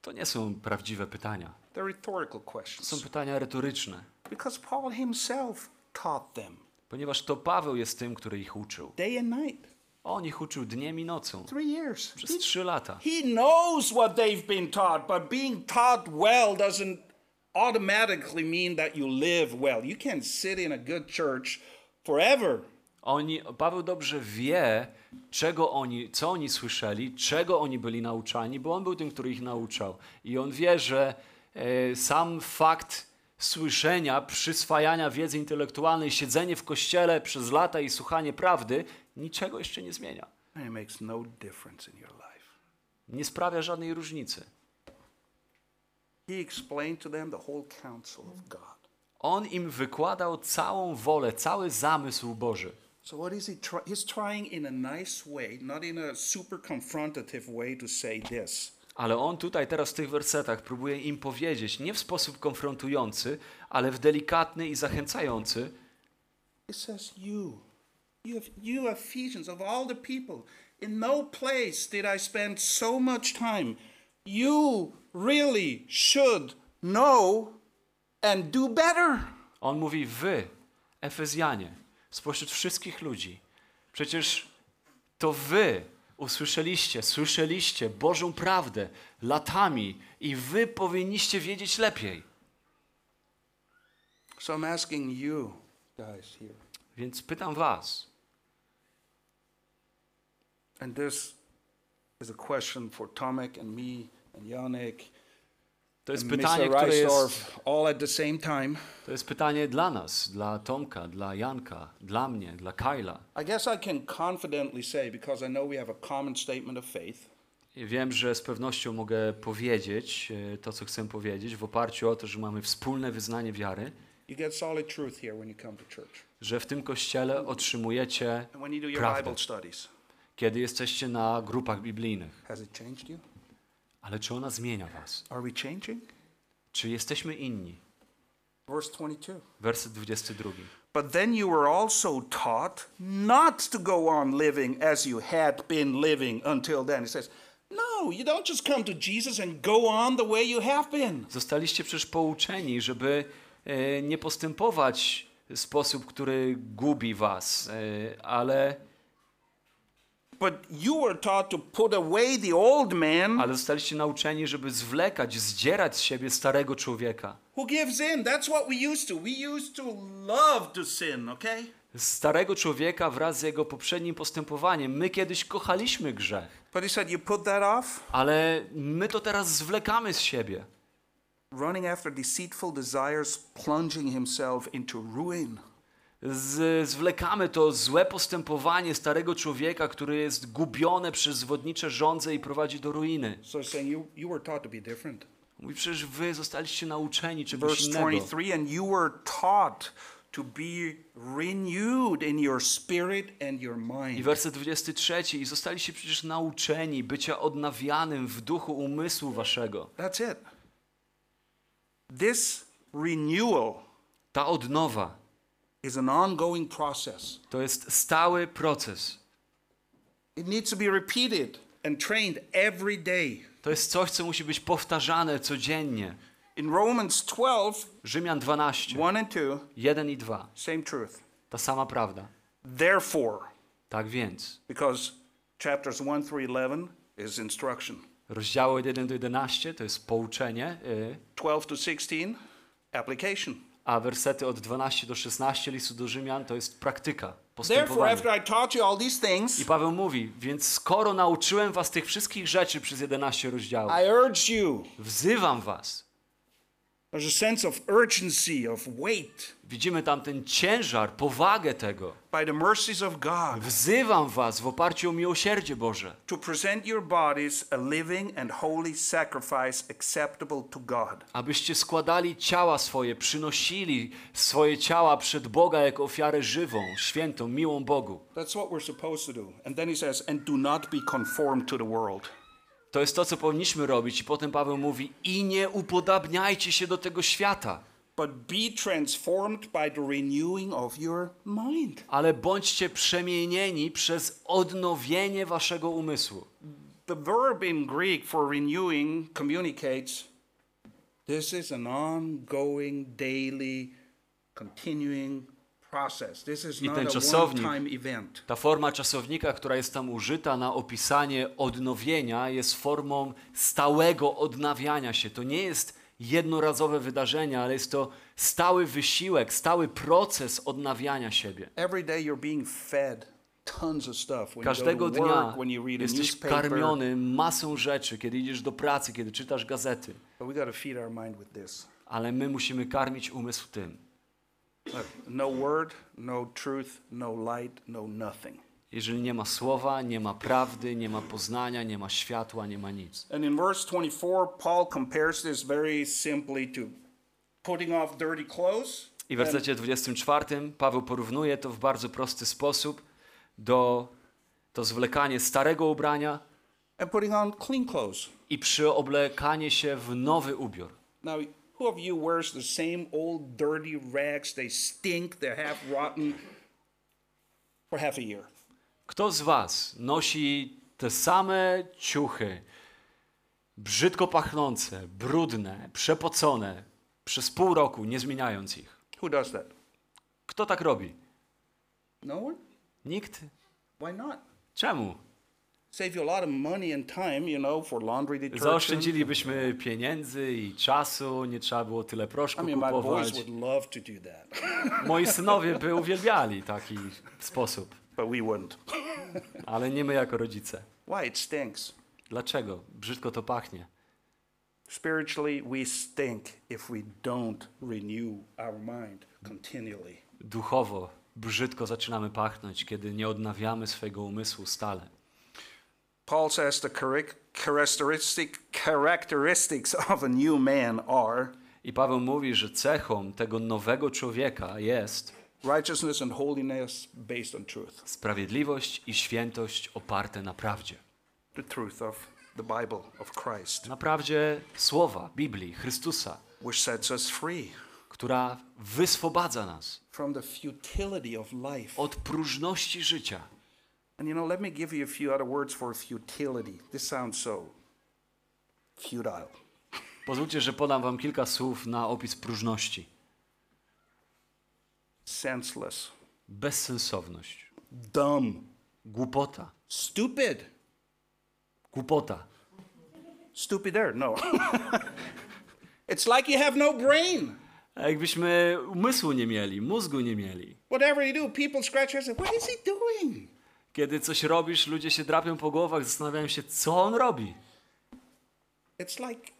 To nie są prawdziwe pytania. They're rhetorical To są questions. pytania retoryczne, Because Paul himself taught them ponieważ to Paweł jest tym, który ich uczył. day and night, On ich uczył dniem i nocą three years. przez trzy lata. He knows what they've been taught, but being taught well doesn't automatically mean that you live well. You can't sit in a good church forever. Oni, Paweł dobrze wie, czego oni, co oni słyszeli, czego oni byli nauczani, bo on był tym, który ich nauczał. I on wie, że e, sam fakt słyszenia, przyswajania wiedzy intelektualnej, siedzenie w kościele przez lata i słuchanie prawdy niczego jeszcze nie zmienia. No. Nie sprawia żadnej różnicy. On im wykładał całą wolę, cały zamysł Boży. So what is he try? He's trying in a nice way, not in a super confrontative way to say this. Ale on tutaj teraz w tych wersetach próbuje im powiedzieć nie w sposób konfrontujący, ale w delikatny i zachęcający. He says, You, you, have, you Ephesians, of all the people, in no place did I spend so much time. You really should know and do better. On mówi wy, Efezjanie, spośród wszystkich ludzi. Przecież to wy usłyszeliście, słyszeliście Bożą prawdę latami i wy powinniście wiedzieć lepiej. So I'm asking you guys here, Więc pytam was, and this is a question for Tomek and me and Yannick to jest pytanie, które jest, all at the same time. to jest pytanie dla nas, dla Tomka, dla Janka, dla mnie, dla Kyla. I guess I can confidently say, because I know we have a common statement of faith, I Wiem, że z pewnością mogę powiedzieć e, to, co chcę powiedzieć, w oparciu o to, że mamy wspólne wyznanie wiary, you get solid truth here when you come to church. że w tym kościele otrzymujecie prawdę, kiedy jesteście na grupach biblijnych. has it changed you? Ale czy ona zmienia was? Are we changing? Czy jesteśmy inni? Verse 22. Werset 22. But then you were also taught not to go on living as you had been living until then. He says, No, you don't just come to Jesus and go on the way you have been. Zostaliście przecież pouczeni, żeby e, nie postępować w sposób, który gubi was, e, ale, But you were taught to put away the old man ale zostaliście nauczeni, żeby zwlekać, zdzierać z siebie starego człowieka. who gives in. That's what we used to. We used to love to sin, okay? Starego człowieka wraz z jego poprzednim postępowaniem. My kiedyś kochaliśmy grzech, But he said, You put that off, ale my to teraz zwlekamy z siebie. running after deceitful desires, plunging himself into ruin. Z, zwlekamy to złe postępowanie starego człowieka, które jest gubione przez zwodnicze żądze i prowadzi do ruiny. So saying, You, you were taught to be different. Mówi, przecież wy zostaliście nauczeni czegoś Verse innego. 23 And you were taught to be renewed in your spirit and your I mind. werset 23. I zostaliście przecież nauczeni bycia odnawianym w duchu umysłu waszego. That's it. This renewal Ta odnowa is an ongoing process. to jest stały proces. It needs to be repeated and trained every day. To jest coś, co musi być powtarzane codziennie. In Romans 12, Rzymian 12, 1 and 2, 1 i 2. same truth. Ta sama prawda. Therefore, Tak więc, because chapters 1 through 11 is instruction, rozdziały od 1 do 11 to jest pouczenie, y, 12 to 16, application. A wersety od 12 do 16 listu do Rzymian to jest praktyka, Therefore, postępowanie. after I taught you all these I things, Paweł mówi, więc skoro nauczyłem was tych wszystkich rzeczy przez 11 rozdziałów, wzywam was. There's a sense of urgency, of weight, Widzimy tam ten ciężar, powagę tego. by the mercies of God, Wzywam was w oparciu o miłosierdzie Boże, to present your bodies a living and holy sacrifice acceptable to God. abyście składali ciała swoje, przynosili swoje ciała przed Boga jako ofiarę żywą, świętą, miłą Bogu. That's what we're supposed to do. And then he says, and do not be conformed to the world. To jest to, co powinniśmy robić. I potem Paweł mówi: I nie upodabniajcie się do tego świata, ale bądźcie przemienieni przez odnowienie waszego umysłu. The verb in Greek for renewing communicates this is an ongoing, daily, continuing I not ten czasownik-. Ta forma czasownika, która jest tam użyta na opisanie odnowienia, jest formą stałego odnawiania się. To nie jest jednorazowe wydarzenie, ale jest to stały wysiłek, stały proces odnawiania siebie. Every day you're being fed tons of stuff. When Każdego dnia jesteś karmiony masą rzeczy, kiedy idziesz do pracy, kiedy czytasz gazety. Ale my musimy karmić umysł tym. Look, no word, no truth, no light, no nothing. Jeżeli nie ma słowa, nie ma prawdy, nie ma poznania, nie ma światła, nie ma nic. And in verse 24, Paul compares this very simply to putting off dirty clothes I w wersecie 24 Paweł porównuje to w bardzo prosty sposób do to zwlekanie starego ubrania and putting on clean clothes. i przyoblekanie się w nowy ubiór. Now, who of you wears the same old dirty rags? They stink, they're half rotten for half a year. Kto z was nosi te same ciuchy, brzydko pachnące, brudne, przepocone, przez pół roku, nie zmieniając ich? Who does that? Kto tak robi? No one? Nikt? Why not? Czemu? Zaoszczędzilibyśmy pieniędzy i czasu, nie trzeba było tyle I proszku mean, kupować. Moi synowie by uwielbiali taki sposób, but we wouldn't. ale nie my jako rodzice. Why? It stinks. Dlaczego? Brzydko to pachnie. Spiritually, we stink if we don't renew our mind continually. Duchowo brzydko zaczynamy pachnąć, kiedy nie odnawiamy swojego umysłu stale. Paul says the characteristic characteristics of a new man are I Paweł mówi, że cechą tego nowego człowieka jest righteousness and holiness based on truth, sprawiedliwość i świętość oparte na prawdzie. the truth of the Bible of Christ, Na prawdzie słowa, Biblii, Chrystusa, which sets us free która wyswobadza nas from the futility of life. od próżności życia. And you know, let me give you a few other words for futility. This sounds so futile. Pozwólcie, że podam wam kilka słów na opis próżności. Senseless, Bezsensowność, dumb, głupota, stupid. głupota. Stupider, no. it's like you have no brain. Jakbyśmy umysłu nie mieli, mózgu nie mieli. Whatever you do, people scratch their heads and say, What is he doing? Kiedy coś robisz, ludzie się drapią po głowach, zastanawiają się, co on robi. It's like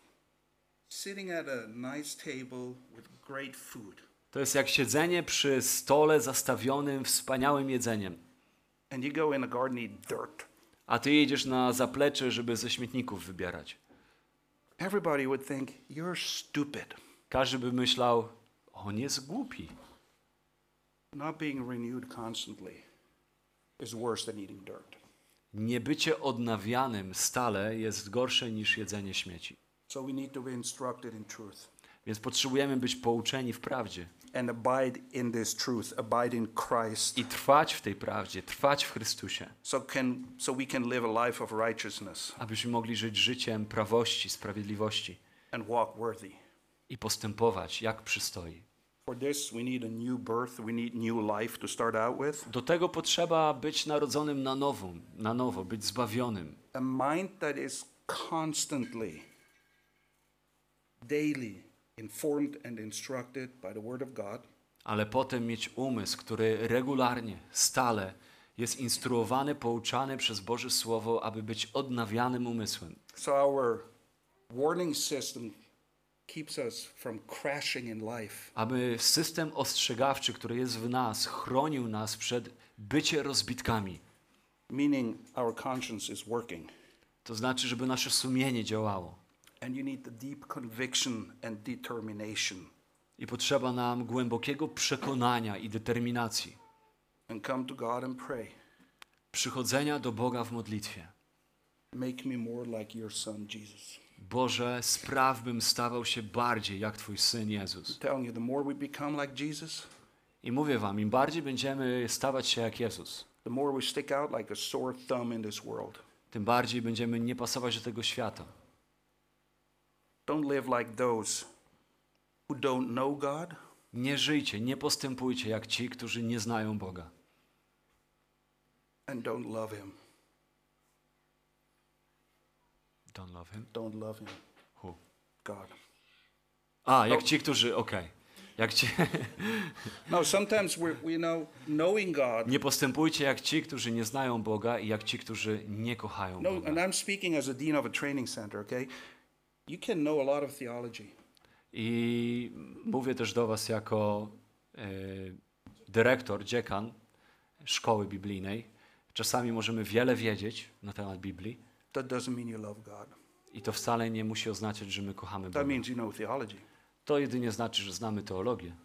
sitting at a nice table with great food, To jest jak siedzenie przy stole zastawionym wspaniałym jedzeniem, and you go in the garden eat dirt. a ty jedziesz na zaplecze, żeby ze śmietników wybierać. Everybody would think, You're stupid. Każdy by myślał, on jest głupi. Not being renewed constantly is worse than eating dirt. Niebycie odnawianym stale jest gorsze niż jedzenie śmieci. So we need to be instructed in truth Więc potrzebujemy być pouczeni w prawdzie and abide in this truth, abide in Christ, i trwać w tej prawdzie, trwać w Chrystusie, so can so we can live a life of righteousness abyśmy mogli żyć życiem prawości, sprawiedliwości and walk worthy. i postępować jak przystoi. Do tego potrzeba być narodzonym na nowo, na nowo, być zbawionym. A mind that is constantly, daily informed and instructed by the Word of God, ale potem mieć umysł, który regularnie, stale jest instruowany, pouczany przez Boże Słowo, aby być odnawianym umysłem. so our warning system Aby system ostrzegawczy, który jest w nas, chronił nas przed bycie rozbitkami. Meaning, our conscience is working. To znaczy, żeby nasze sumienie działało. And you need the deep conviction and determination I potrzeba nam głębokiego przekonania i determinacji, and come to God and pray. przychodzenia do Boga w modlitwie. Make me more like your son, Jesus. Boże, spraw, bym stawał się bardziej jak Twój Syn Jezus. I mówię Wam, im bardziej będziemy stawać się jak Jezus, tym bardziej będziemy nie pasować do tego świata. Don't live like those who don't know God Nie żyjcie, nie postępujcie jak ci, którzy nie znają Boga and don't love Him. Don't love him. Don't love Him. Who? God. A, jak ci, którzy, okej. Jak ci, No, sometimes we know, knowing God. nie postępujcie jak ci, którzy nie znają Boga i jak ci, którzy nie kochają No, Boga. and I'm speaking as a dean of a training center, okay? You can know a lot of theology, I mówię też do was jako e, dyrektor, dziekan szkoły biblijnej. Czasami możemy wiele wiedzieć na temat Biblii That doesn't mean you love God. i to wcale nie musi oznaczać, że my kochamy Boga. That means you know theology. To jedynie znaczy, że znamy teologię.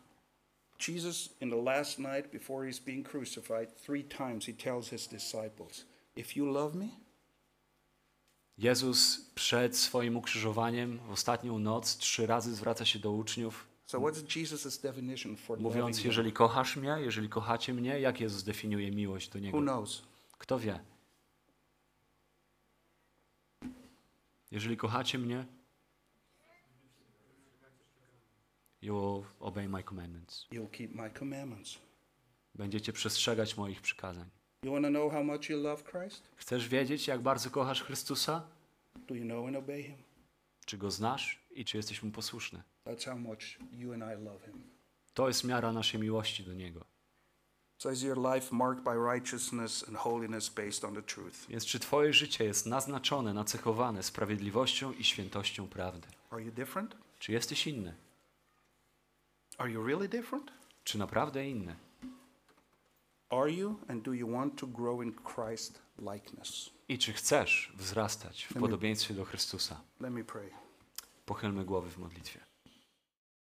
Jesus, in the last night before he's being crucified, three times he tells his disciples, If you love me, Jezus przed swoim ukrzyżowaniem w ostatnią noc trzy razy zwraca się do uczniów, mówiąc, jeżeli kochasz mnie, jeżeli kochacie mnie, jak Jezus definiuje miłość do Who Niego? knows? Kto wie? Jeżeli kochacie mnie, you will obey my commandments. You'll keep my commandments. Będziecie przestrzegać moich przykazań. You want to know how much you love Christ? Chcesz wiedzieć, jak bardzo kochasz Chrystusa? Do you know and obey him? Czy Go znasz i czy jesteś Mu posłuszny? That's how much you and I love him. To jest miara naszej miłości do Niego. So is your life marked by righteousness and holiness based on the truth? Więc czy Twoje życie jest naznaczone, nacechowane sprawiedliwością i świętością prawdy? Are you different? Czy jesteś inny? Are you really different? Czy naprawdę inny? Are you and do you want to grow in Christ likeness? I czy chcesz wzrastać w podobieństwie do Chrystusa? Let me pray. Pochylmy głowy w modlitwie.